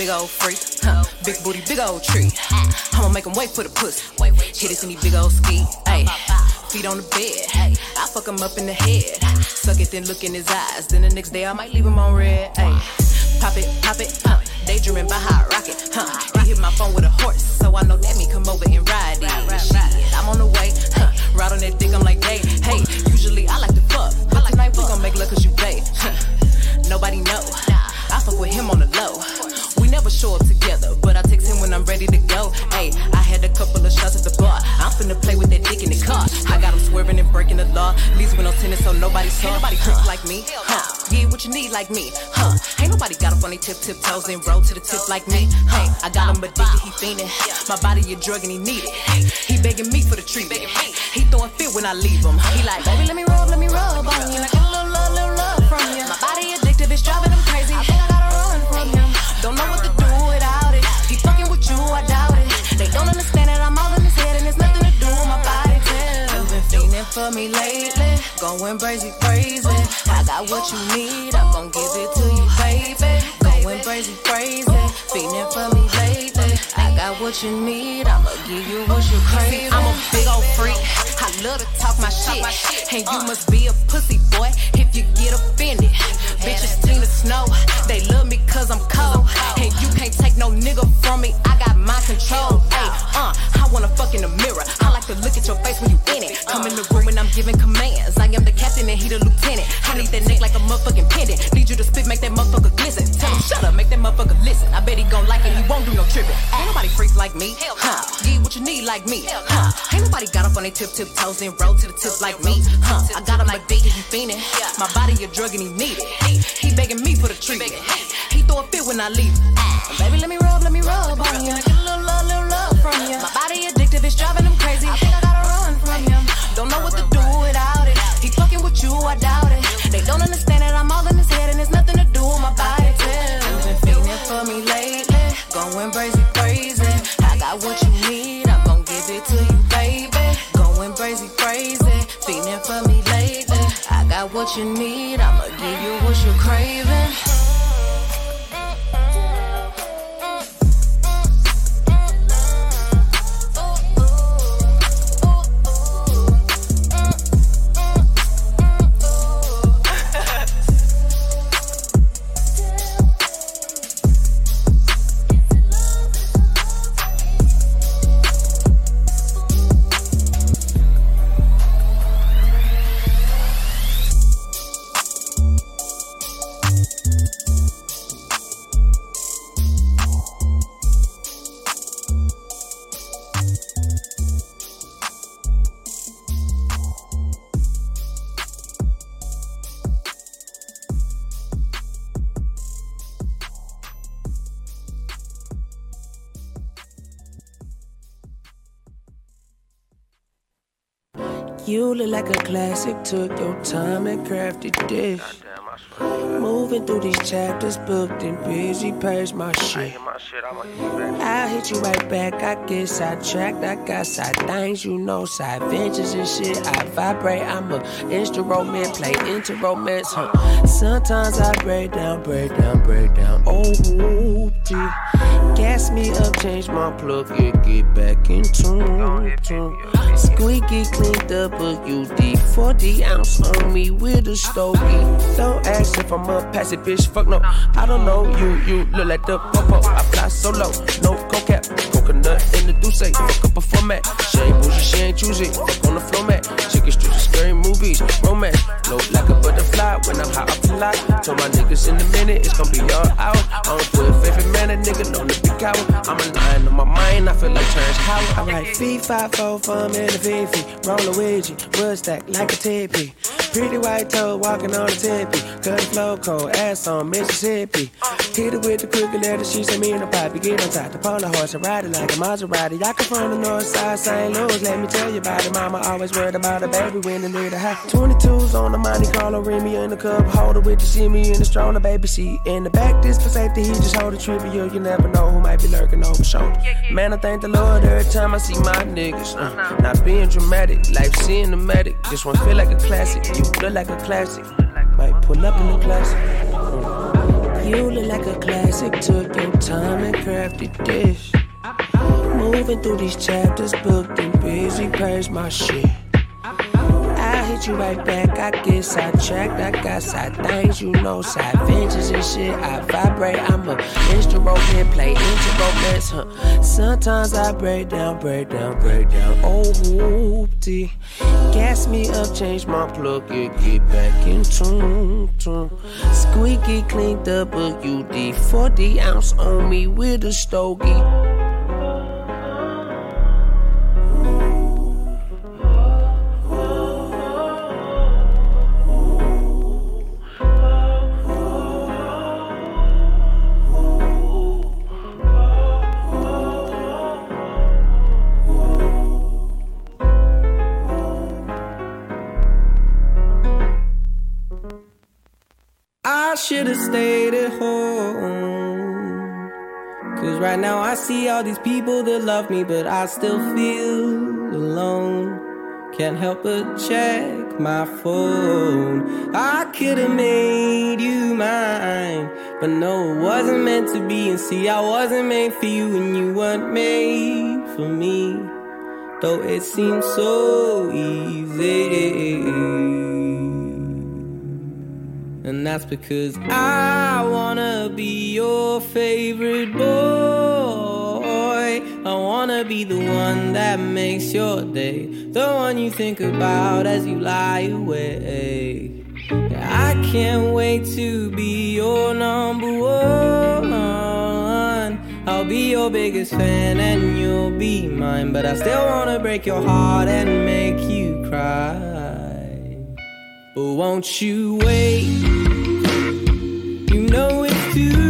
big old freak. Huh. Big booty, big old tree. I'ma make him wait for the pussy. Hit it in these big old ski. Ayy. Feet on the bed. I fuck him up in the head. Suck it, then look in his eyes. Then the next day I might leave him on red. Ayy. Pop it, pop it, uh. Daydreaming by hot rocket, huh? He hit my phone with a horse, so I know that me come over and ride it. I'm on the way, huh? Ride on that dick, I'm like, hey, hey. Usually I like to fuck, but tonight we gon' make love cause you babe. Huh. Nobody know, I fuck with him on the low. We never show up together, but I text him when I'm ready to go. Hey, I had a couple of shots at the bar. I'm finna play with that dick in the car. I got him swerving and breaking the law. Leaves with no tennis, so nobody saw. Ain't nobody tricks like me, huh? Yeah, what you need like me, huh? Ain't nobody got up on their tip tip toes and roll to the tip like me, huh? I got him addicted, he fiending. My body a drug and he need it. He begging me for the treatment. He throw a fit when I leave him. He like, baby, let me rub, let me rub on you. Like a little love, little love from you. My body addictive, it's driving him crazy. Don't know what to do without it. He fucking with you, I doubt it. They don't understand that I'm all in his head and it's nothing to do with my body. Been fiending for me lately, going crazy, crazy. I got what you need, I'm gon' give it to you, baby. Going crazy, crazy, fiending for me lately. I got what you need, I'ma give you what you crave. I'm a big old freak. I love to talk my shit, and you uh. must be a pussy boy if you get offended. Bitches Tina Snow, they love me cause I'm cold. From me, I got my control. Ay, uh, I wanna fuck in the mirror. I like to look at your face when you in it. Come in the room and I'm giving commands. I am the captain and he the lieutenant. I need that neck like a motherfucking pendant. Need you to spit, make that motherfucker glisten. Tell him shut up, make that motherfucker listen. I bet he gon' like it, he won't do no tripping. Ain't nobody freaks like me, huh? Get what you need like me, huh? Ain't nobody got up on their tip tip toes and roll to the tip like me, huh? I got him like and he fiending. My body a drug and he need it. He begging me for the treatment. Throw a fit when I leave. Ah. Baby, let me rub, let me rub on you. Get a little love, little love from you. My body addictive, it's driving him crazy. I think I gotta run from him. Don't know what to do without it. He fucking with you, I doubt it. They don't understand that I'm all in his head and it's nothing to do with my body. Too. Been feeling for me lately, going crazy, crazy. I got what you need, I'm gon' give it to you, baby. Going crazy, crazy, feeling for me lately. I got what you need, You look like a classic, took your time and crafted this. Moving through these chapters, booked and busy, purge my shit. I hit you right back, I get sidetracked. I got side things, you know, side ventures and shit. I vibrate, I'm a instrument, play into romance, huh? Sometimes I break down, break down, break down. Oh. Gas me up, change my plug, yeah, get back in tune. tune. Squeaky cleaned up a UD, 40 ounce on me with a stogie. Don't ask if I'm a passive bitch, fuck no. I don't know you, you look like the popo. I fly solo, no coquette, coconut in the douce. Fuck up a format, she ain't bougie, she ain't choosy. Fuck on the floor mat, chicken strips, scary movies, romance. Float like a butterfly when I'm high off the lot. Told my niggas in a minute, it's gonna be all out. I don't put favorite man, a nigga known to be coward. I'm a lion on my mind, I feel like Terrence. I write fee, five, four, fun, and a fifi. Roll a wedgie, wood stack like a tippy. Pretty white toe walking on the tippy. Cut the flow cold, ass on Mississippi. Hit it with the crooked letter, she sent me in a. You get on top, the polar horse and ride it like a Maserati. I come from the north side, St. Louis, let me tell you about it. Mama always worried about a baby when the little high. 22s on the Monte Carlo, Remy in the cup holder with the shimmy in the stroller, baby seat. In the back, this for safety, he just hold a trivial. You never know who might be lurking over shoulder. Man, I thank the Lord every time I see my niggas. Uh, not being dramatic, life cinematic. This one feel like a classic. You look like a classic. Might pull up in the classic. You look like a classic, took your time and crafted this. Moving through these chapters, booked and busy, praise my shit hit you right back. I get sidetracked. I got side things, you know, side ventures and shit. I vibrate. I'm a instrument man, play instruments, huh? Sometimes I break down, break down, break down. Oh, whoopty. Gas me up, change my plug, yeah, get back in tune, tune. Squeaky cleaned up a UD 40 ounce on me with a stogie. Should've stayed at home. Cause right now I see all these people that love me, but I still feel alone. Can't help but check my phone. I could've made you mine, but no, it wasn't meant to be. And see, I wasn't made for you, and you weren't made for me. Though it seems so easy. And that's because I wanna be your favorite boy. I wanna be the one that makes your day, the one you think about as you lie awake. I can't wait to be your number one. I'll be your biggest fan and you'll be mine, but I still wanna break your heart and make you cry. But won't you wait? You know it's too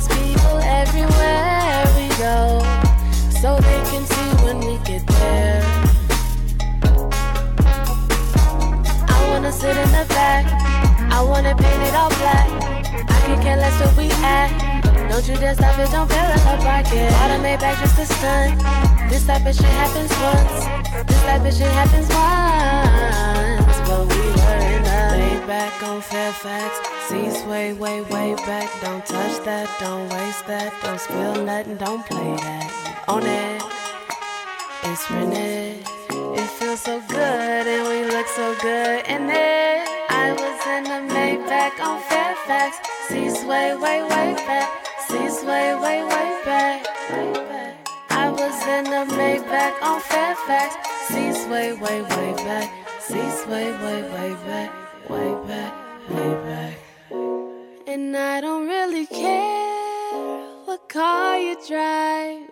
It's people everywhere we go, so they can see when we get there. I wanna sit in the back, I wanna paint it all black. I can care less where we at. Don't you dare stop it, don't fill up the pocket. All the Maybach just a stunt. This type of shit happens once. This type of shit happens once, but we were enough. Seas way, way, way back. Don't touch that, don't waste that. Don't spill nothing, don't play that. Own it, it's rented. It feels so good, and we look so good in it. I was in a Maybach on Fairfax. Seas way way, way back. Seas way, way, way back. I was in a Maybach on Fairfax. Seats way, way, way back. Seats way, way, way back. Way back, way back. And I don't really care what car you drive.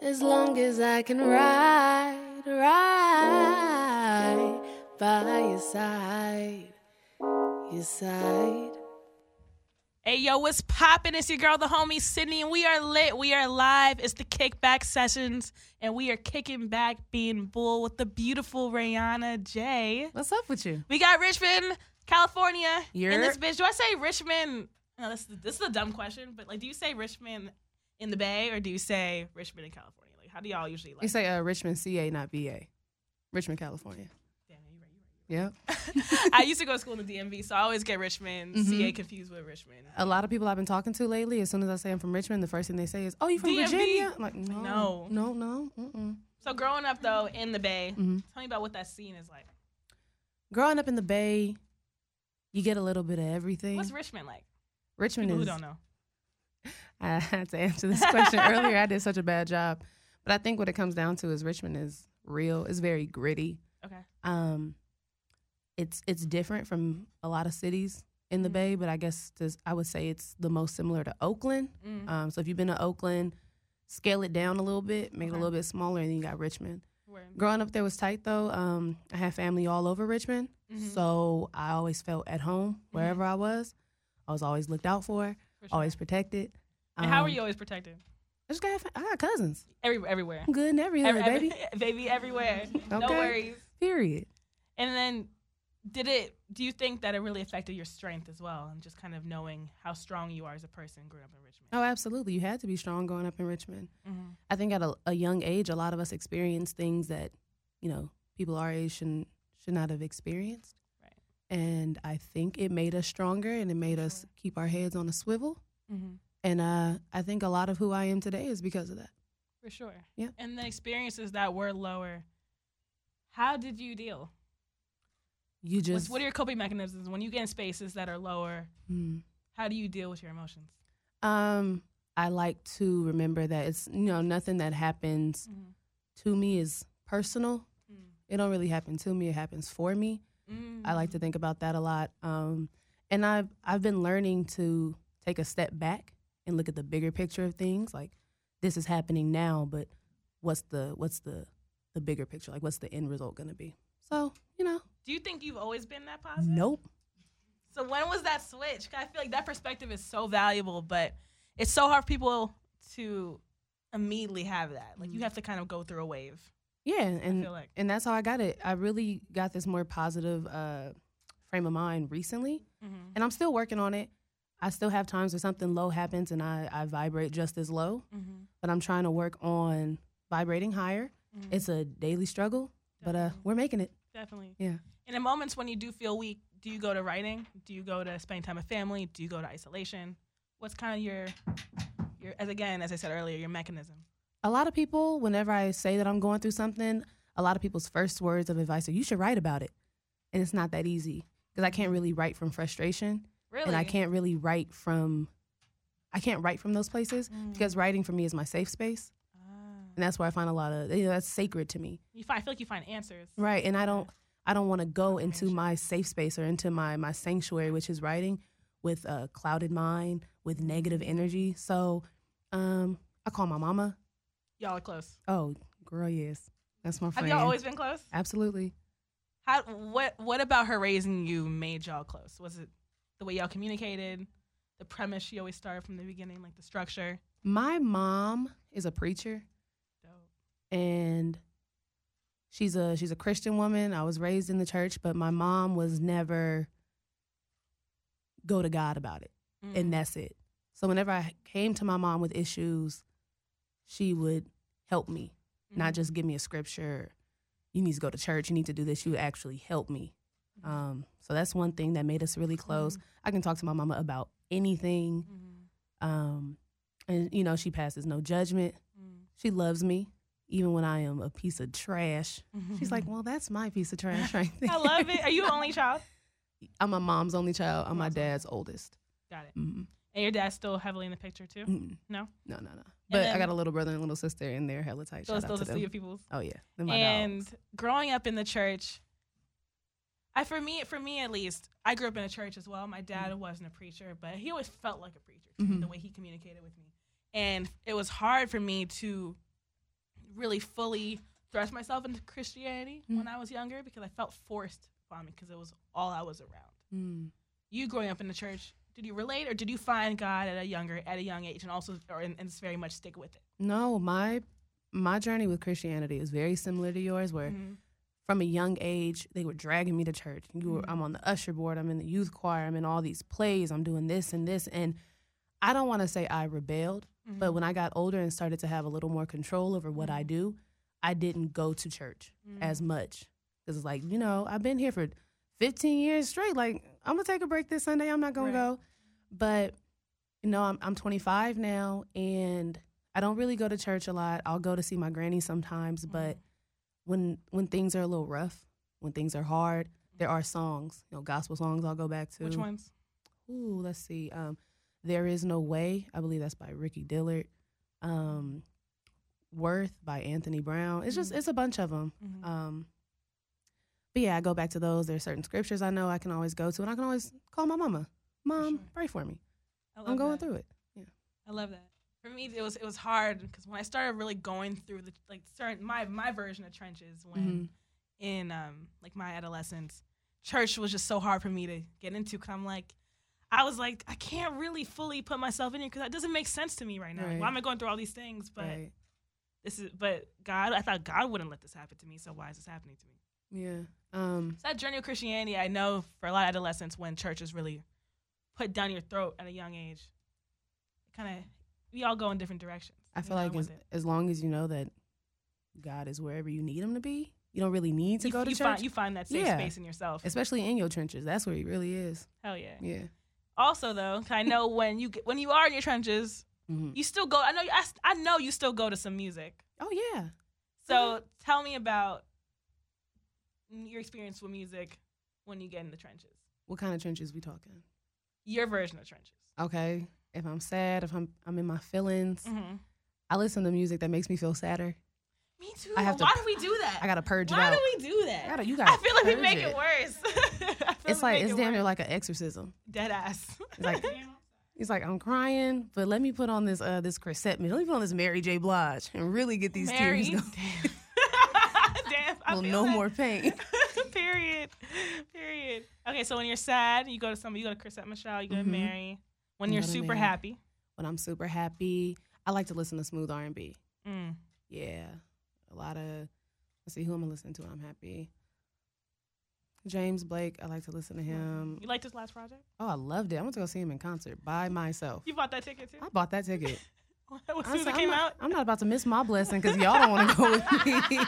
As long as I can ride, ride by your side, your side. Hey yo, what's poppin'? It's your girl, the homie Sydney, and we are lit. We are live. It's the kickback sessions, and we are kicking back, being bull with the beautiful Rayana Jay. What's up with you? We got Richmond, California, in You're- this bitch. Do I say Richmond? No, this is this is a dumb question, but like, do you say Richmond in the Bay or do you say Richmond in California? Like, how do y'all usually like? You say uh, Richmond, CA, not VA. Richmond, California. Damn, you right, you right. Yeah. I used to go to school in the DMV, so I always get Richmond, Mm-hmm. CA confused with Richmond. A lot of people I've been talking to lately, as soon as I say I'm from Richmond, the first thing they say is, "Oh, you from DMV? Virginia?" I'm like, no, No. no, no. Mm-mm. So growing up though in the Bay, Mm-hmm. tell me about what that scene is like. Growing up in the Bay, you get a little bit of everything. What's Richmond like? Richmond People is. who don't know. I had to answer this question earlier. I did such a bad job, but I think what it comes down to is Richmond is real. It's very gritty. Okay. Um, it's it's different from a lot of cities in the Mhm. Bay, but I guess I would say it's the most similar to Oakland. Mm. Um, so if you've been to Oakland, scale it down a little bit, make it a little bit smaller, and then you got Richmond. Word. Growing up there was tight though. Um, I had family all over Richmond, Mhm. so I always felt at home wherever I was. I was always looked out for, For sure. always protected. And how are Um, you always protected? I just got I got cousins. Every, everywhere. I'm good in every hood, Every- baby. baby, everywhere. No worries. Period. And then, did it? Do you think that it really affected your strength as well, and just kind of knowing how strong you are as a person growing up in Richmond? Oh, absolutely. You had to be strong growing up in Richmond. Mhm. I think at a, a young age, a lot of us experience things that, you know, people our age should, should not have experienced. Right. And I think it made us stronger and it made us keep our heads on a swivel. Mhm. And uh, I think a lot of who I am today is because of that. For sure. Yeah. And the experiences that were lower, how did you deal? You just, what are your coping mechanisms when you get in spaces that are lower? Mm. How do you deal with your emotions? um, I like to remember that it's, you know, nothing that happens Mhm. to me is personal. Mm. It don't really happen to me. It happens for me. Mm. I like to think about that a lot. Um, and I've I've been learning to take a step back and look at the bigger picture of things. Like this is happening now, but what's the what's the the bigger picture? Like what's the end result going to be? So Do you think you've always been that positive? nope. So when was that switch? I feel like that perspective is so valuable, but it's so hard for people to immediately have that. Like you have to kind of go through a wave. Yeah, and feel like- and that's how I got it. I really got this more positive uh, frame of mind recently, Mm-hmm. and I'm still working on it. I still have times where something low happens and I, I vibrate just as low, Mm-hmm. but I'm trying to work on vibrating higher. Mhm. It's a daily struggle, but uh, we're making it. Definitely. Yeah. And in moments when you do feel weak, do you go to writing? Do you go to spending time with family? Do you go to isolation? What's kind of your your as again as I said earlier, your mechanism? A lot of people, whenever I say that I'm going through something, a lot of people's first words of advice are, "You should write about it," and it's not that easy because I can't really write from frustration, Really? and I can't really write from, I can't write from those places Mm. because writing for me is my safe space. And that's where I find a lot of, you know, that's sacred to me, You find I feel like you find answers. right? And I don't, I don't want to go into my safe space or into my my sanctuary, which is writing, with a clouded mind, with negative energy. So, um, I call my mama. Y'all are close. Oh, girl, yes, that's my Have y'all always been close? Absolutely. How what what about her raising you made y'all close? Was it the way y'all communicated? The premise she always started from the beginning, like the structure? My mom is a preacher. And she's a she's a Christian woman. I was raised in the church, but my mom was never go to God about it. Mm. And that's it. So whenever I came to my mom with issues, she would help me, not Mhm. just give me a scripture. You need to go to church. You need to do this. You would actually help me. Mm-hmm. Um, so that's one thing that made us really close. I can talk to my mama about anything. Um, and you know, she passes no judgment. Mm. She loves me, even when I am a piece of trash. She's like, "Well, that's my piece of trash right there." I love it. Are you an only child? I'm my mom's only child. I'm my dad's oldest. Got it. hmm And your dad's still heavily in the picture too. Mm-mm. No, No, no, no. But I got a little brother and little sister, and they're hella tight. those Shout out those to still them. your people's. Oh yeah, my and dogs. growing up in the church i for me for me at least i grew up in a church as well my dad wasn't a preacher but he always felt like a preacher Mhm. the way he communicated with me and it was hard for me to really fully thrust myself into christianity when i was younger because i felt forced upon me because it was all i was around Mm. you growing up in the church did you relate or did you find god at a younger at a young age and also or and, and just very much stick with it No, my my journey with Christianity is very similar to yours, where Mhm. from a young age they were dragging me to church. You were, Mhm. I'm on the usher board. I'm in the youth choir. I'm in all these plays. I'm doing this and this, and I don't want to say I rebelled, but Mhm. when I got older and started to have a little more control over what I do, I didn't go to church as much because it's like you know I've been here for 15 years straight. Like I'm gonna take a break this Sunday. I'm not gonna Right. go, but you know I'm I'm 25 now and I don't really go to church a lot. I'll go to see my granny sometimes, but when when things are a little rough, when things are hard, there are songs, you know, gospel songs I'll go back to. which ones Ooh, let's see. Um, there is no way. I believe that's by Ricky Dillard. Um, Worth by Anthony Brown. It's just Mhm. it's a bunch of them. Mhm. Um, but yeah, I go back to those. There's certain scriptures I know I can always go to, and I can always call my mama. Mom, sure. pray for me. I'm going that. through it. Yeah, I love that. For me, it was it was hard because when I started really going through the like certain my my version of trenches when Mhm. in um like my adolescence, church was just so hard for me to get into. Cause I'm like, I was like, I can't really fully put myself in here because that doesn't make sense to me right now. Right. Why am I going through all these things? But right. this is but God. I thought God wouldn't let this happen to me. So why is this happening to me? Yeah. Um. So that journey of Christianity, I know for a lot of adolescents, when church is really put down your throat at a young age, kind of we all go in different directions. I You feel know, like as, as long as you know that God is wherever you need Him to be, you don't really need to you, go to you church. Find, you find that safe Yeah. space in yourself. especially in your trenches. That's where He really is. Hell yeah. Yeah. Also, though, I know when you get, when you are in your trenches, Mhm. you still go. I know. you- I, I know you still go to some music. Oh yeah. So tell me about your experience with music when you get in the trenches. What kind of trenches we talking? Your version of trenches. Okay. If I'm sad, if I'm I'm in my feelings, Mm-hmm. I listen to music that makes me feel sadder. Me too. I have to Why do we do that? I gotta purge it Why do we do that? I gotta- you I gotta feel like we make it. it worse. It's like it's it damn near like an exorcism. dead ass. It's like he's like I'm crying, but let me put on this uh this corset. Let me put on this Mary J. Blige and really get these Mary. tears going. Damn. I Well, no that. more pain. Period. Period. Okay, so when you're sad, you go to some. You go to Chrisette Michele. You go Mhm. to Mary. When You you're super happy. when I'm super happy, I like to listen to smooth R and B. Mm. Yeah, a lot of. Let's see who I'm gonna listen to. when I'm happy. James Blake. I like to listen to him. You like this last project? Oh, I loved it. I went to go see him in concert by myself. You bought that ticket too? I bought that ticket. as I soon as it I'm came not, out? I'm not about to miss my blessing because y'all don't want to go with me.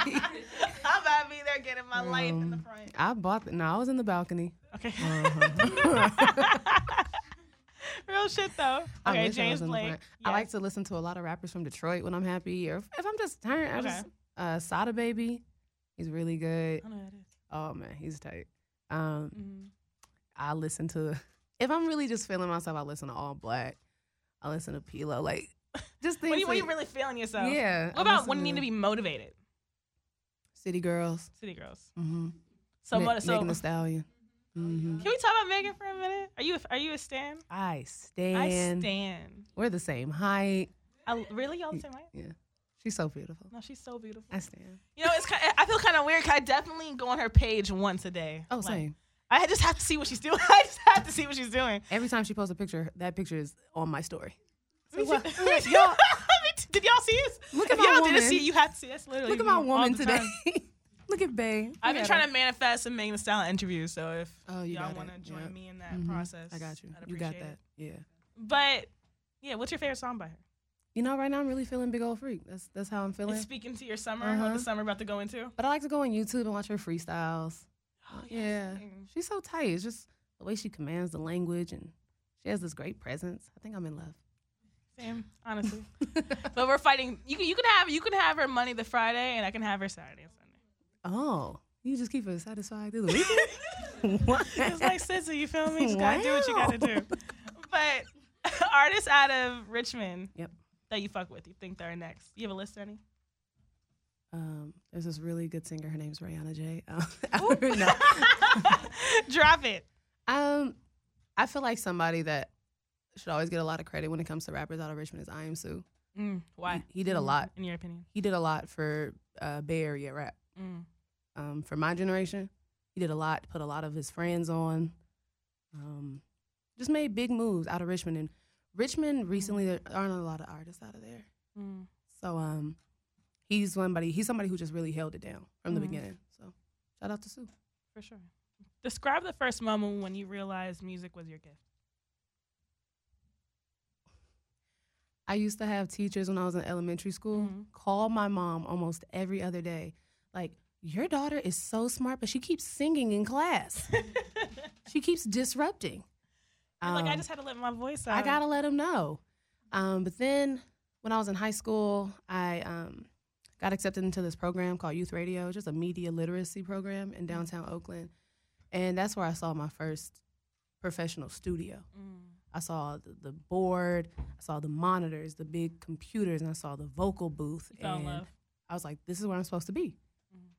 I'm about to be there getting my life in the Um, front. I bought. The, no, I was in the balcony. Okay. Uh-huh. Real shit though. I Okay, I James was Blake. front. I like to listen to a lot of rappers from Detroit when I'm happy, or if, if I'm just tired. I Okay. just uh, Sada Baby. He's really good. I don't know that is. Oh man, he's tight. Um, Mhm. I listen to if I'm really just feeling myself, I listen to All Black. I listen to P-Lo, like just things. When you, when you really feeling yourself. yeah. What about when you need to be motivated? City Girls? City Girls. Mm-hmm. So, mo- so Megan Thee Stallion. Mm-hmm. can we talk about Megan for a minute? Are you a, are you a stan? I stand. I stan. We're the same height. I, really, y'all the same height? Yeah, she's so beautiful. No, she's so beautiful. I stand. You know, it's kind. I feel kind of weird. 'cause I definitely go on her page once a day. Oh, Like, same. I just have to see what she's doing. I just have to see what she's doing. Every time she posts a picture, that picture is on my story. Me what- too. what- Me too. Did y'all see this? Look if at my y'all woman. didn't see it, you have to see. That's literally. Look at my woman today. Look at Bay. I've been trying to manifest some Megan Thee Stallion interviews. So if Oh, you y'all want to join Yep. me in that Mhm. process, I got you. I'd You got that. it. Yeah. But yeah, what's your favorite song by her? You know, right now I'm really feeling big old freak. That's that's how I'm feeling. It's speaking to your summer. What Uh-huh. the summer about to go into? But I like to go on YouTube and watch her freestyles. Oh, Yeah. She's so tight. It's just the way she commands the language and she has this great presence. I think I'm in love. Same, honestly. but we're fighting. You can you can have you can have her Monday the Friday, and I can have her Saturday and Sunday. oh, you just keep her satisfied through the weekend? what? It's like SZA, you feel me? You just gotta do what you gotta do. But artists out of Richmond Yep. That you fuck with? You think they're next? You have a list, any? Um, there's this really good singer. Her name's Rayana Jay. Um, I don't know. Drop it. Um, I feel like somebody that should always get a lot of credit when it comes to rappers out of Richmond is I Am Sue. Mm, why? He, he did a lot. in your opinion. He did a lot for uh, Bay Area rap. Mm. Um, for my generation, he did a lot. Put a lot of his friends on. Um, just made big moves out of Richmond. And Richmond recently, there aren't a lot of artists out of there. Mm. So um, he's somebody. He's somebody who just really held it down from the Mhm. beginning. So shout out to Su. For sure. Describe the first moment when you realized music was your gift. I used to have teachers when I was in elementary school Mhm. call my mom almost every other day, like, "Your daughter is so smart, but she keeps singing in class. she keeps disrupting." You're like, I Um, just had to let my voice out. I gotta let them know. Um, but then when I was in high school, I um, got accepted into this program called Youth Radio, just a media literacy program in downtown Oakland, and that's where I saw my first professional studio. Mm. I saw the, the board, I saw the monitors, the big computers, and I saw the vocal booth. You fell in and love. I was like, this is where I'm supposed to be.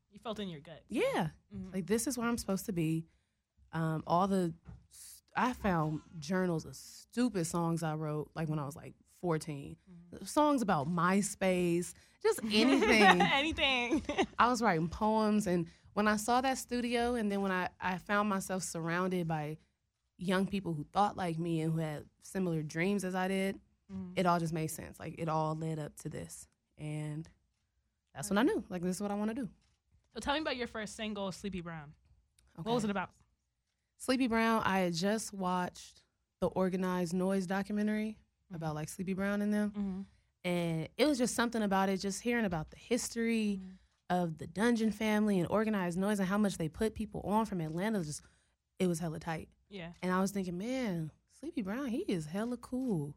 You felt in your gut. Yeah. Mhm. Like, this is where I'm supposed to be. Um, all the, I found journals of stupid songs I wrote, like when I was like 14. Songs about MySpace, just anything. Anything. I was writing poems, and when I saw that studio, and then when I, I found myself surrounded by young people who thought like me and who had similar dreams as I did, Mhm. it all just made sense. Like it all led up to this, and that's when I knew, like, this is what I want to do. so tell me about your first single, Sleepy Brown. What was it about? Sleepy Brown? I had just watched the Organized Noise documentary about like Sleepy Brown and them, Mm-hmm. and it was just something about it. Just hearing about the history of the Dungeon family and Organized Noise and how much they put people on from Atlanta. Just it was hella tight. Yeah. And I was thinking, man, Sleepy Brown, he is hella cool.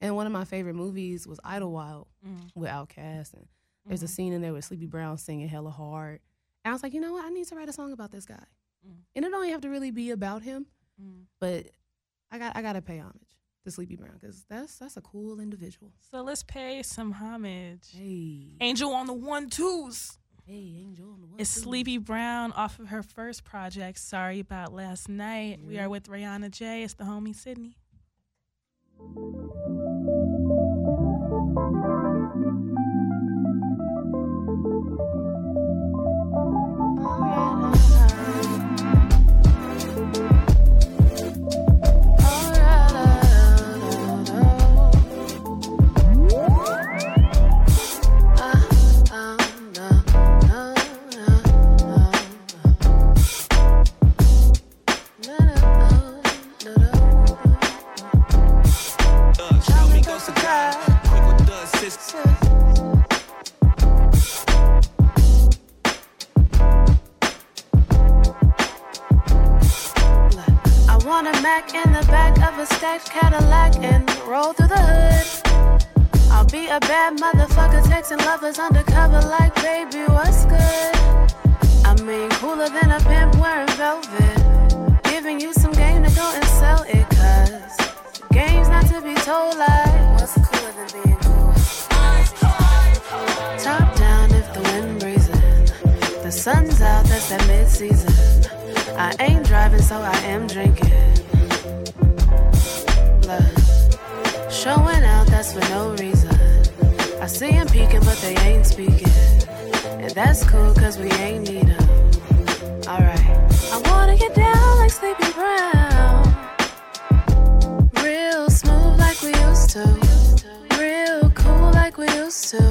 And one of my favorite movies was Idlewild Mm. with Outkast. And there's a scene in there with Sleepy Brown singing hella hard. And I was like, you know what? I need to write a song about this guy. Mm. And it don't have to really be about him, Mm. but I got I gotta pay homage to Sleepy Brown because that's that's a cool individual. So let's pay some homage. Hey, Angel on the one twos. hey, Angel. on the one, It's. Sleepy Brown off of her first project, Sorry About Last Night. We are with Rayana Jay. It's the homie Sydney. Cadillac and roll through the hood. I'll be a bad motherfucker texting lovers undercover like, baby, what's good? I mean, cooler than a pimp wearing velvet. Giving you some game to go and sell it, cause game's not to be told like, what's cooler than being cool? Top down if the wind breezing. The sun's out, that's that mid season. I ain't driving, so I am drinking. Showing out, that's for no reason. I see them peeking, but they ain't speaking. And that's cool, cause we ain't need 'em. Alright. I wanna get down like Sleepy Brown. Real smooth like we used to. Real cool like we used to.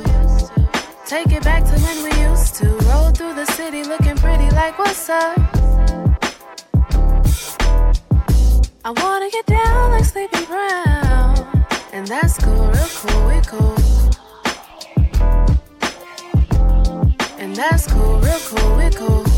Take it back to when we used to. Roll through the city looking pretty like what's up? I wanna get down like Sleepy Brown. And that's cool, real cool, we cool. And that's cool, real cool, we cool.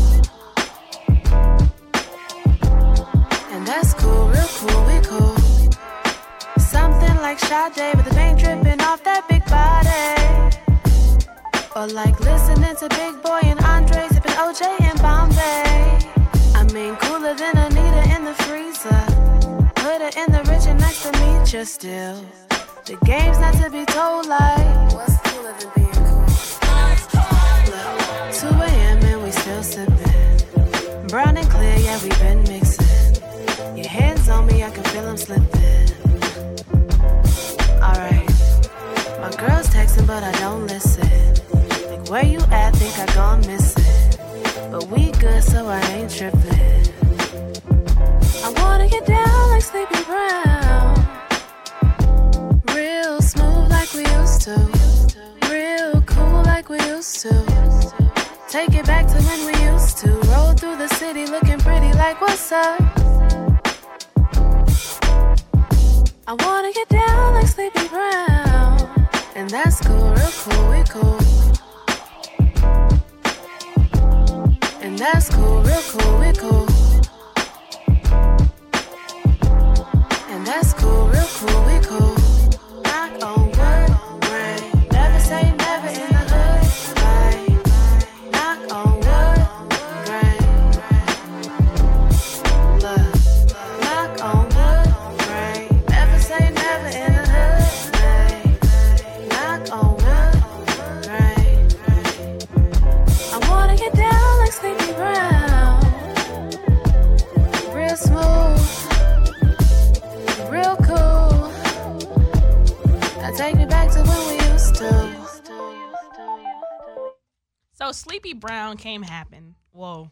Came happen. Whoa.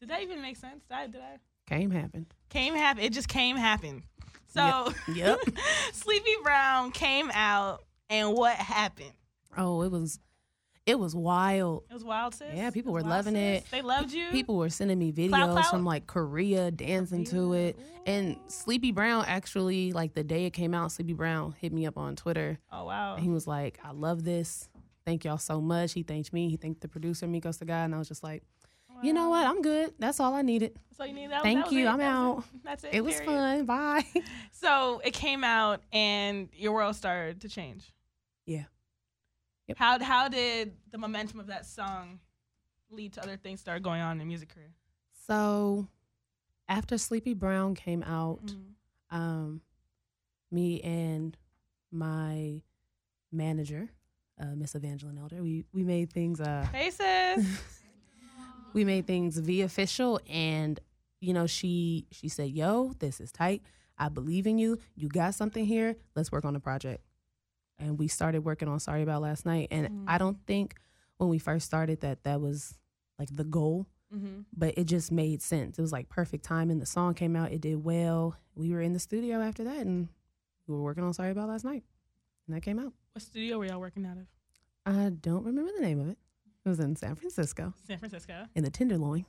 Did that even make sense? Did I, did I? Came happened. Came happen. It just came happen. So Yep. Sleepy Brown came out and what happened? Oh, it was it was wild. It was wild, sis. Yeah, people were loving sis. it. They loved you. People were sending me videos Clout, clout. from like Korea dancing to it. And Sleepy Brown actually, like the day it came out, Sleepy Brown hit me up on Twitter. Oh wow. And he was like, I love this. Thank y'all so much. He thanked me. He thanked the producer, Miko guy. And I was just like, you know what? I'm good. That's all I needed. So you need that. Thank that you. it. I'm That was out. it. That's it. It was period. fun. Bye. So it came out and your world started to change. Yeah. Yep. How how did the momentum of that song lead to other things start going on in your music career? So after Sleepy Brown came out, Mm-hmm. um, me and my manager, uh, Miss Evangeline Elder, we we made things uh sis. we made things V official and you know she she said, "Yo, this is tight. I believe in you. You got something here. Let's work on the project." And we started working on Sorry About Last Night and I don't think when we first started that that was like the goal mm-hmm. but it just made sense. It was like perfect timing. The song came out, it did well. We were in the studio after that, and we were working on Sorry About Last Night, and that came out. What studio were y'all working out of? I don't remember the name of it. It was in San Francisco, San Francisco. in the Tenderloin.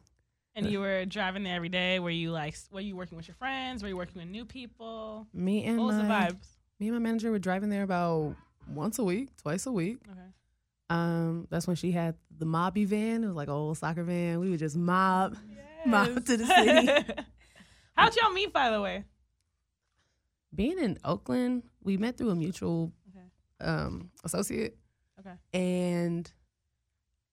And you were driving there every day. Were you like, were you working with your friends? Were you working with new people? Me and What was the my vibes? me and my manager were driving there about once a week, twice a week. Okay. Um, that's when she had the mobby van. It was like an old soccer van. We would just mob, mob to the city. How'd y'all meet, by the way? Being in Oakland, we met through a mutual. Um, associate. Okay. and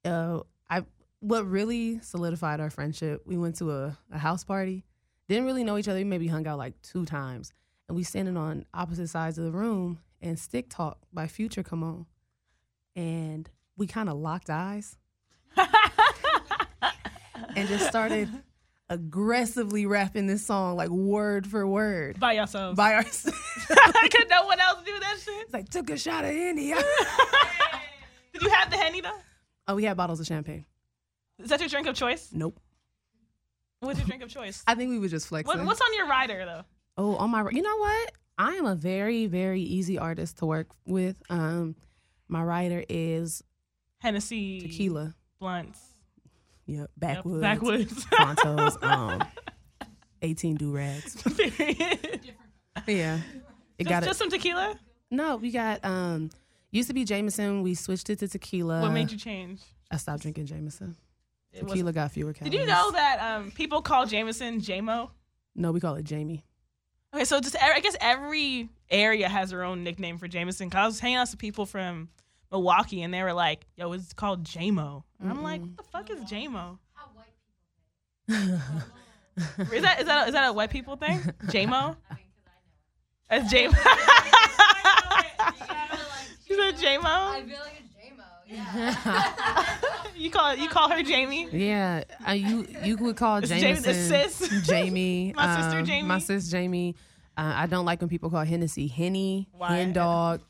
uh, I what really solidified our friendship. We went to a, a house party, didn't really know each other. We maybe hung out like two times, and we standing on opposite sides of the room, and "Stick Talk" by Future come on, and we kind of locked eyes, and just started aggressively rapping this song like word for word By yourselves. by ourselves. Could no one else do that shit? it's like took a shot of India. Did you have the Henny though? oh, we had bottles of champagne. Is that your drink of choice? Nope. What's your drink of choice? I think we were just flexing. What, what's on your rider though? Oh, on my, you know what? I am a very, very easy artist to work with. Um, my writer is Hennessy, tequila. blunts, Yep, Yep, backwoods, backwoods. Prontos, um, eighteen do rags. Yeah, it just, got just some tequila. No, we got um, used to be Jameson. We switched it to tequila. what made you change? I stopped drinking Jameson. It Tequila got fewer calories. Did you know that um, people call Jameson JMO? No, we call it Jamie. Okay, so just I guess every area has their own nickname for Jameson. Cause I was hanging out with people from Milwaukee, and they were like, "Yo, it's called JMO." And I'm like, "What the fuck is JMO?" is that is that is that a white people thing? JMO? That's J. She said J Mo. I feel like it's J-Mo. Yeah. You call you call her Jamie. Yeah, uh, you you would call It's Jamie the sis. Jamie. My sister um, Jamie. My sis Jamie. Uh, I don't like when people call Hennessy Henny, Why? Hen Dog.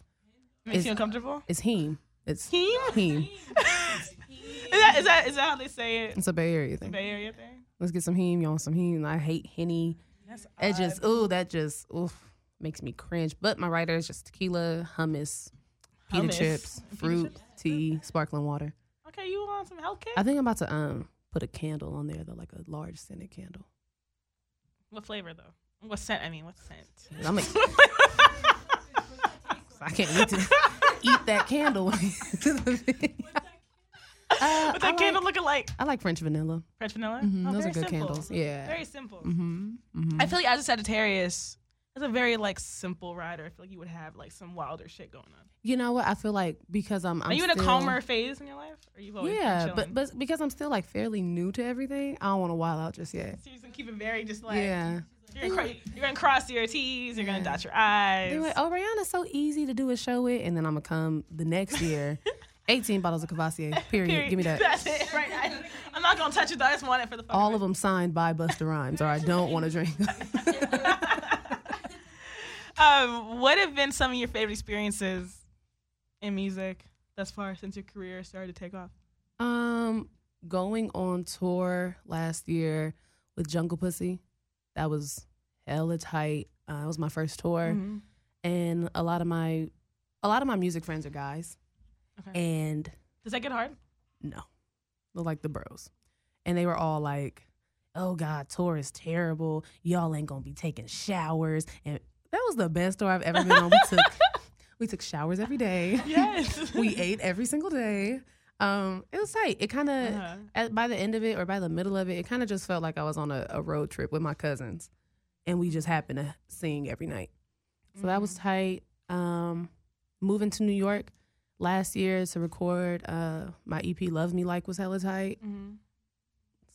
Makes It's- you uncomfortable. It's Heem. It's Heem? Heem. Is that is that is that how they say it? It's a Bay Area thing. Bay Area thing. Let's get some Heem. You want some Heem? I hate Henny. That's It just ooh, that just oof makes me cringe. But my writer is just tequila, hummus, pita Hummus. chips, Pita fruit, chips? tea, sparkling water. okay. You want some health care? I think I'm about to um put a candle on there though, like a large scented candle. What flavor though? What scent? I mean, what scent? I'm like, I can't wait to eat that candle. Uh, What's I that like- candle looking like? I like French vanilla. French vanilla. Mhm, Oh, those are good simple. candles. Yeah. Very simple. Mm-hmm. hmm I feel like as a Sagittarius, it's a very like simple rider. I feel like you would have like some wilder shit going on. You know what? I feel like because I'm, I'm Are you in a calmer phase in your life? Or you've always Yeah, but but because I'm still like fairly new to everything, I don't want to wild out just yet. so you're just gonna keep it very just like Yeah. You're gonna, cro- you're gonna cross your T's. You're gonna dot your I's. They're like, oh, Rayana's so easy to do a show with, and then I'm gonna come the next year, 18 bottles of Courvoisier. Period. Period. Give me that. That's it. Right. I, I'm not gonna touch it. though. I just want it for the fucking All of them signed by Busta Rhymes, or I don't want to drink. Um, what have been some of your favorite experiences in music thus far since your career started to take off? um, going on tour last year with Junglepussy, that was hella tight. Uh, it was my first tour, Mhm. and a lot of my, a lot of my music friends are guys, Okay. and Does that get hard? No. They're like the bros. And they were all like, oh God, tour is terrible. Y'all ain't gonna be taking showers. And that was the best tour I've ever been on. We took we took showers every day. Yes. we ate every single day. Um, it was tight. It kind of Uh-huh. by the end of it or by the middle of it, it kind of just felt like I was on a, a road trip with my cousins, and we just happened to sing every night. So that was tight. Um, moving to New York last year to record uh, my EP "Love Me Like" was hella tight. Mhm.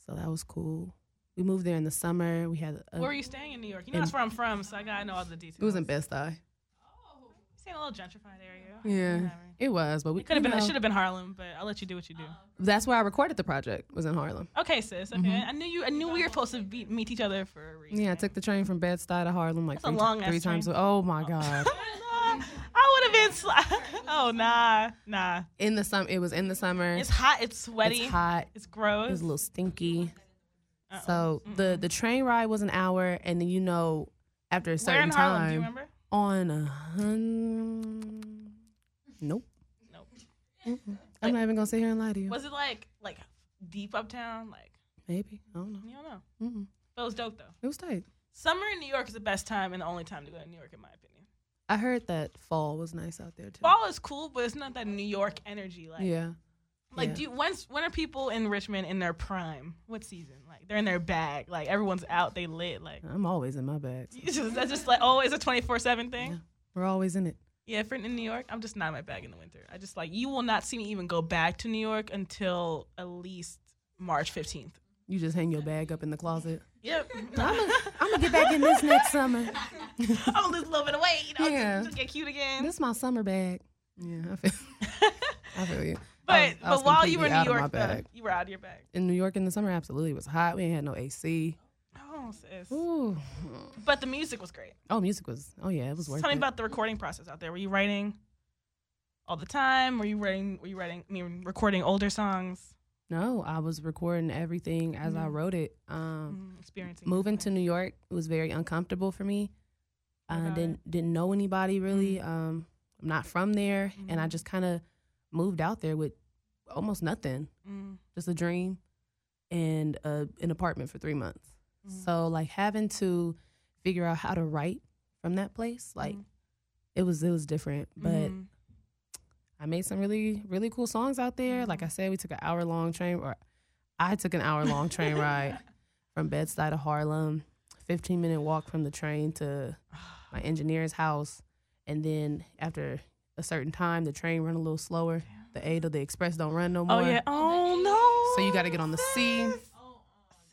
So that was cool. We moved there in the summer. We had a, Where were you staying in New York? You know in- that's where I'm from, so I gotta know all the details. it was in Bed Stuy. Staying in a little gentrified area. Yeah, Whatever. it was, but we could have you been. It should have been Harlem, but I'll let you do what you do. That's where I recorded the project. Was in Harlem. Okay, sis. Okay, Mhm. I knew you. I knew we were supposed to be, meet each other for a reason. Yeah, I took the train from Bed Stuy to Harlem like That's a three, long-ass three times. train. Oh my god! I would have been. Sl- oh nah, nah. in the summer, it was in the summer. It's hot. It's sweaty. It's hot. It's gross. It was a little stinky. Uh-uh. So the the train ride was an hour, and then you know, after a Where certain in Harlem? Do you time, remember? On a hun- nope. Nope. Mm-mm. I'm not even gonna sit here and lie to you. Was it like like deep uptown? Like Maybe I don't know. you don't know. Mm-mm. But it was dope though. It was tight. Summer in New York is the best time and the only time to go to New York, in my opinion. I heard that fall was nice out there too. Fall is cool, but it's not that New York energy. Like, yeah. Like yeah. do you, when's when are people in Richmond in their prime? What season? Like they're in their bag. Like everyone's out, they lit. Like I'm always in my bag. so that's just like always a twenty four seven thing. Yeah. We're always in it. Yeah, for in New York, I'm just not in my bag in the winter. I just like you will not see me even go back to New York until at least March 15th. You just hang your bag up in the closet. Yep. I'm gonna get back in this next summer. I'm gonna lose a little bit of weight, you know, Yeah. just get cute again. This is my summer bag. Yeah, I feel, I feel you. But I was- I was but while you were in New out of my York, though, you were out of your bag. In New York in the summer, absolutely it was hot. We ain't had no AC. Oh, sis. Ooh. But the music was great. Oh, music was. Oh yeah, it was worth Tell me it. about the recording process out there. Were you writing all the time? Were you writing? Were you writing? I mean, recording older songs? no, I was recording everything as I Mhm. wrote it. Um, Mm, experiencing moving to. New York was very uncomfortable for me. I about didn't didn't know anybody really. Um, I'm not from there, and I Mhm. just kind of moved out there with almost nothing, Mm, just a dream and a, an apartment for three months. Mhm. So like having to figure out how to write from that place, like it was it was different, but. mhm. I made some really, really cool songs out there. Like I said, we took an hour long train, or I took an hour long train ride from Bed Stuy to Harlem, 15 minute walk from the train to my engineer's house. And then after a certain time, the train run a little slower. The A to the express don't run no oh, more. Oh yeah. Oh no. So you got to get on the C.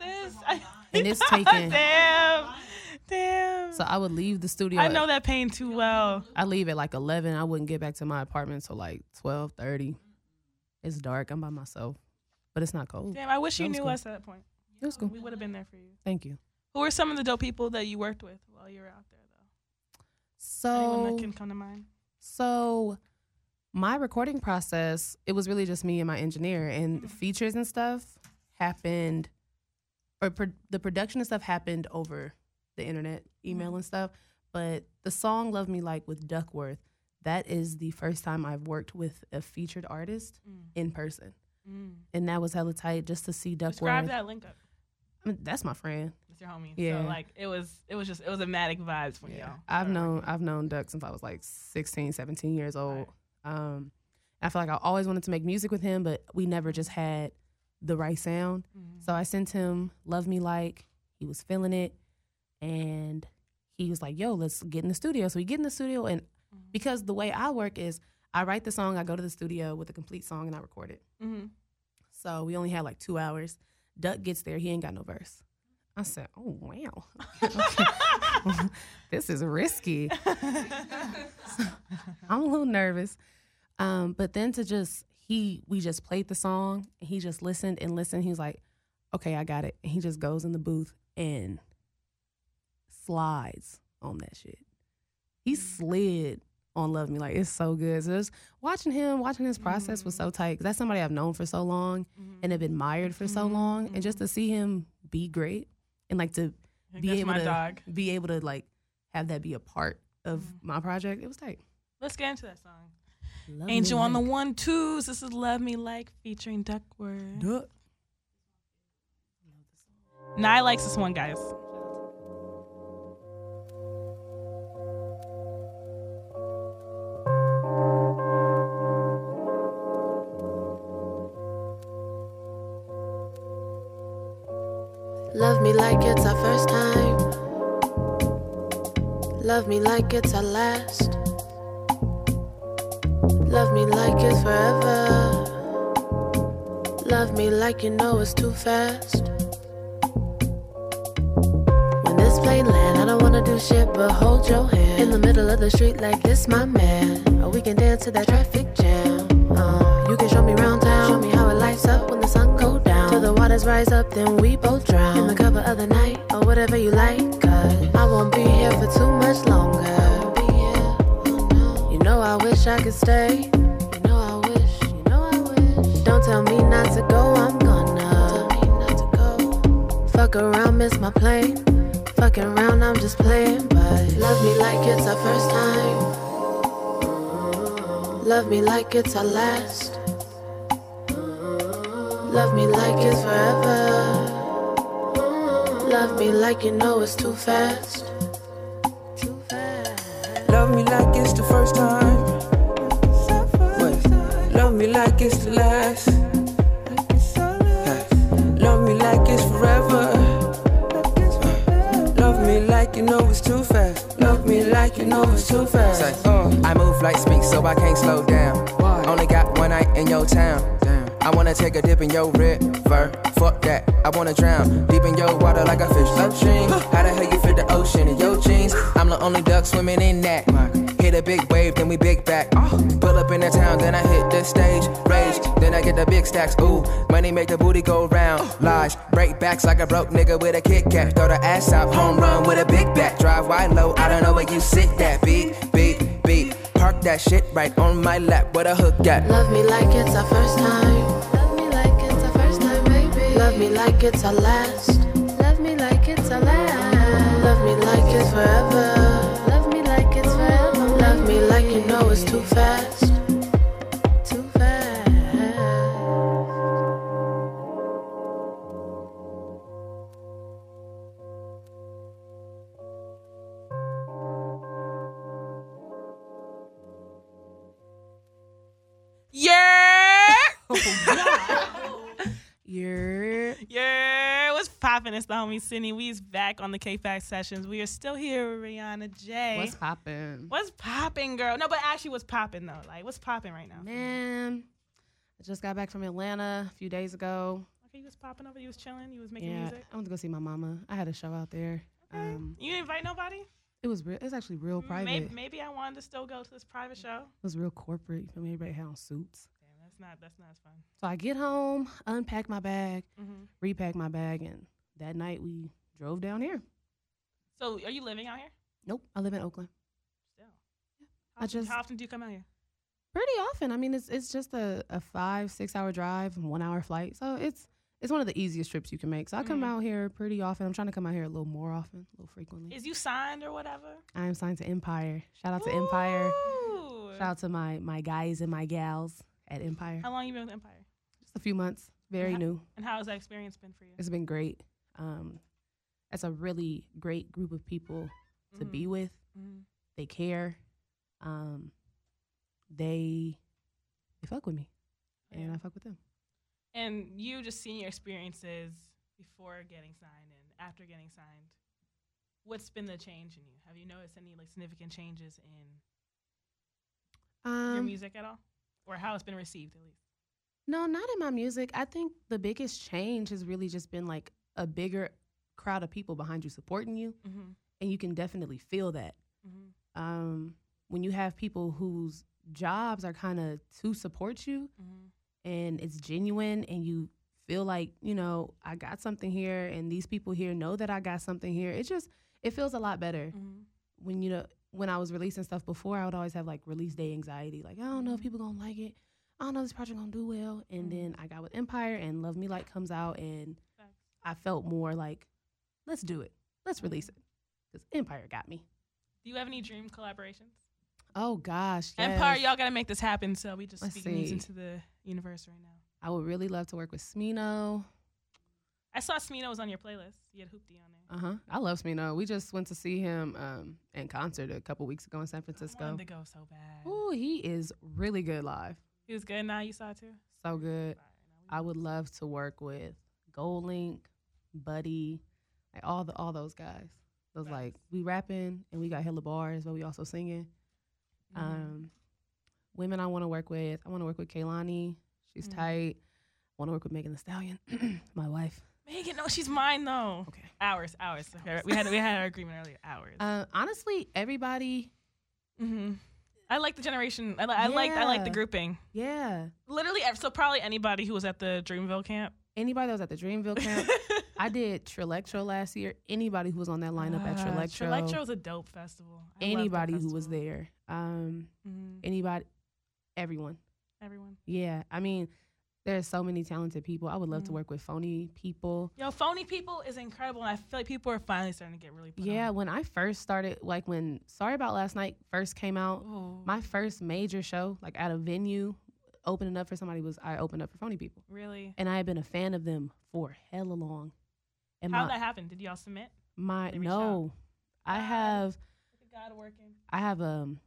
sis. I- And it's taking- Damn. Damn. So I would leave the studio. I at- know that pain too well. I leave at like eleven. I wouldn't get back to my apartment till like twelve thirty. It's dark. I'm by myself, but it's not cold. Damn, I wish That you knew cool. us at that point. It was cool. We would have been there for you. Thank you. Who were some of the dope people that you worked with while you were out there, though? So Anyone So that can come to mind? So my recording process, it was really just me and my engineer and the mm-hmm. features and stuff happened or pro- the production and stuff happened over the internet, email mm-hmm. and stuff, but the song Love Me Like with Duckworth, that is the first time I've worked with a featured artist mm. in person. Mm. And that was hella tight just to see Duckworth. Describe that link up. I mean, that's my friend. It's your homie. Yeah. So like it was it was just it was a matic vibes for y'all. I've known I've known Duck since I was like 16, 17 years old. Um, I feel like I always wanted to make music with him, but we never just had the right sound. Mm-hmm. So I sent him "Love Me Like." He was feeling it, and he was like, "Yo, let's get in the studio." So we get in the studio, and Mm-hmm. because the way I work is, I write the song, I go to the studio with a complete song, and I record it. Mm-hmm. So we only had like two hours. Duck gets there, he ain't got no verse. I said, "Oh wow, this is risky." I'm a little nervous, um, but then to just he we just played the song. And he just listened and listened. He was like, "Okay, I got it." And he just goes in the booth and slides on that shit. He slid on "Love Me" like it's so good. So just watching him, watching his process was so mm-hmm. tight. 'Cause that's somebody I've known for so long mm-hmm. and have admired for so mm-hmm. long, and just to see him be great and like to Like, be able my to dog. be able to like have that be a part of my project, it was tight. Let's get into that song. Love Angel Me on the Like. one twos. This is Love Me Like featuring Duckworth. Duck. Nye likes this one, guys. Love me like it's our last. Love me like it's forever. Love me like you know it's too fast. When this plane land, I don't wanna do shit but hold your hand in the middle of the street like this, my man. Or we can dance to that traffic jam. Uh, you can show me round town, show me how it lights up when the sun go down. Till the waters rise up, then we both drown in the cover of the night or whatever you like. I could stay. You know I wish. You know I wish. Don't tell me not to go. I'm gonna. Tell me not to go. Fuck around, miss my plane. Fucking around, I'm just playing. But love me like it's our first time. Love me like it's our last. Love me like it's forever. Love me like you know it's too fast. Too fast. Love me like it's the first time. Like you know it's too fast. Say, uh, I move like speak, so I can't slow down. Why? Only got one night in your town. I wanna take a dip in your river. Fuck that, I wanna drown deep in your water like a fish upstream. How the hell you fit the ocean in your jeans? I'm the only duck swimming in that. Hit a big wave, then we big back. Pull up in the town, then I hit the stage. Rage, then I get the big stacks. Ooh, money make the booty go round. Lies, break backs like a broke nigga with a Kit Kat. Throw the ass out, home run with a big bat. Drive wide low, I don't know where you sit that. Beat, beat, beat. Park that shit right on my lap. Where a hook at? Love me like it's our first time. Me like it's our last. Love me like it's our last. Love me like it's forever. Love me like it's forever. Love me like you know it's too fast. It's the homie Sydney. We's back on the Kickback sessions. We are still here with Rayana Jay. What's poppin'? What's poppin', girl? No, but actually, what's poppin' though? Like, what's poppin' right now? Man, I just got back from Atlanta a few days ago. Okay, you was popping over. You was chilling. You was making Yeah, music. I went to go see my mama. I had a show out there. Um, You didn't invite nobody. It was real. It was actually real private. Maybe, maybe I wanted to still go to this private show. It was real corporate. You feel me? Everybody had on suits. Damn, that's not that's not as fun. So I get home, unpack my bag, hmm repack my bag, and that night we drove down here. So, are you living out here Nope, I live in Oakland. still? I How often, just- how often do you come out here? Pretty often. I mean, it's it's just a, a five six hour drive, and one hour flight. So it's it's one of the easiest trips you can make. So I come Mhm. out here pretty often. I'm trying to come out here a little more often, a little frequently. Is you signed or whatever? I am signed to Empire. Shout out to Empire. Shout out to my my guys and my gals at Empire. How long you been with Empire? Just a few months. Very Yeah. new. And how has that experience been for you? It's been great. Um, it's a really great group of people to Mhm. be with. Mhm. They care. Um, they they fuck with me, and I fuck with them. And you just seeing your experiences before getting signed and after getting signed. What's been the change in you? Have you noticed any like significant changes in your Um, music at all, or how it's been received at least? No, not in my music. I think the biggest change has really just been like a bigger crowd of people behind you supporting you, Mm-hmm. and you can definitely feel that. Mm-hmm. Um, when you have people whose jobs are kind of to support you, Mm-hmm. and it's genuine, and you feel like you know I got something here, and these people here know that I got something here. It just it feels a lot better Mm-hmm. when you know when I was releasing stuff before. I would always have like release day anxiety, like I don't know if people gonna like it. I don't know if this project gonna do well. And Mhm. then I got with Empire, and Love Me Like comes out, and. I felt more like, let's do it, let's release it, because Empire got me. Do you have any dream collaborations? Oh gosh, Empire, y'all gotta make this happen. So we just Let's speaking these see. into the universe right now. I would really love to work with Smino. I saw Smino was on your playlist. You had Hoopty on there. Uh huh. I love Smino. We just went to see him um, in concert a couple weeks ago in San I Francisco. wanted to go so bad. Ooh, he is really good live. He was good. Now you saw it too. So good. Fire. Now we- I would love to work with GoldLink, Buddy, like all the all those guys. Those Facts. like we rapping and we got hella bars, but we also singing. Mhm. Um, women I want to work with. I want to work with Kehlani. She's Mhm. tight. I want to work with Megan Thee Stallion, my wife. Megan, no, she's mine though. Okay. Hours, hours. Okay, We had we had our agreement earlier. Hours. Uh, honestly, everybody, hmm I like the generation. I, li- I like I like the grouping. yeah, Literally, so probably anybody who was at the Dreamville camp. Anybody that was at the Dreamville camp. I did Trilectro last year. Anybody who was on that lineup at Ah, Trilectro, Trilectro was a dope festival. I anybody who was there, um, Mhm. anybody, everyone. Everyone. Yeah, I mean, there's so many talented people. I would love to Mhm. work with Phony Ppl. Yo, Phony Ppl is incredible, and I feel like people are finally starting to get really. Yeah, on. when I first started, like when Sorry About Last Night first came out, Ooh, my first major show, like at a venue, opening up for somebody was I opened up for Phony Ppl, really. and I had been a fan of them for hella long. And How my did that happen? Did y'all submit? my no, I have God working. I have um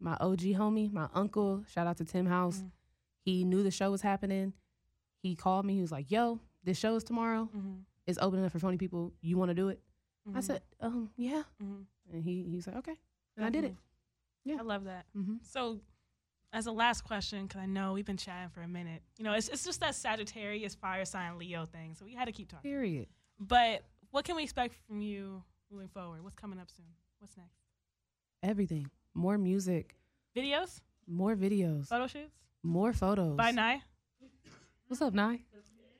my OG homie, my uncle. Shout out to Tim House. Mhm. He knew the show was happening. He called me. He was like, "Yo, this show is tomorrow. Mm-hmm. It's opening up for Phony Ppl. You want to do it?" I said, "Um, yeah." Mhm. And he he was like, "Okay," and I did it. Yeah. I love that. Mm-hmm. So, as a last question, because I know we've been chatting for a minute, you know, it's, it's just that Sagittarius, fire sign, Leo thing. So we had to keep talking. Period. But what can we expect from you moving forward? What's coming up soon? What's next? Everything. More music. Videos, More videos. photo shoots. More photos. By Nye. What's up, Nye?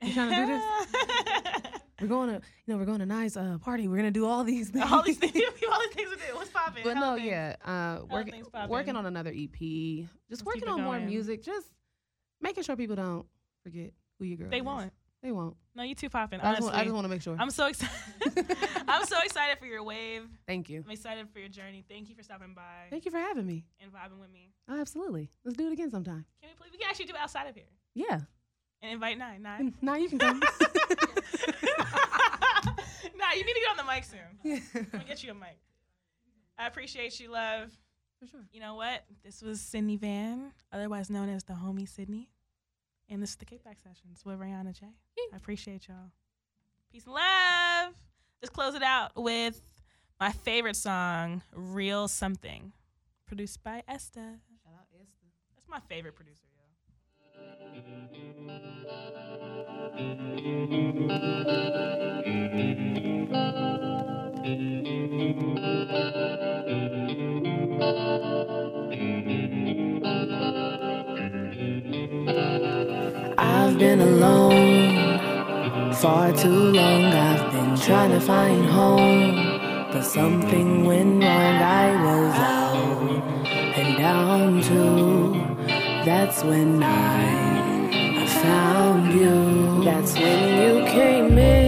You trying to do this? We're going to, you know, we're going to Nye's uh, party. We're gonna do all these things. all these things, all these things. What's popping? But no, things. yeah, uh, working working on another EP. Just Let's working on more music. Just making sure people don't forget who your girl. They is. won't. They won't. No, you too popping. I just, Honestly, want, I just want to make sure. I'm so excited. I'm so excited for your wave. Thank you. I'm excited for your journey. Thank you for stopping by Thank you for having me. and vibing with me. Oh, absolutely. Let's do it again sometime. Can we please? We can actually do it outside of here Yeah. and invite Nye. Nye. Now you can come. nah, you need to get on the mic soon. yeah. I'm gonna get you a mic. I appreciate you, love. For sure. You know what? This was Sydney Van, otherwise known as the homie Sydney. And this is the Kickback Sessions with Rayana Jay. I appreciate y'all. Peace and love. Let's close it out with my favorite song, Real Something, produced by Esta. Shout out Esther. That's my favorite producer, yo. I've been alone far too long. I've been trying to find home, but something went wrong. I was out and down too. That's when I found you. That's when you came in.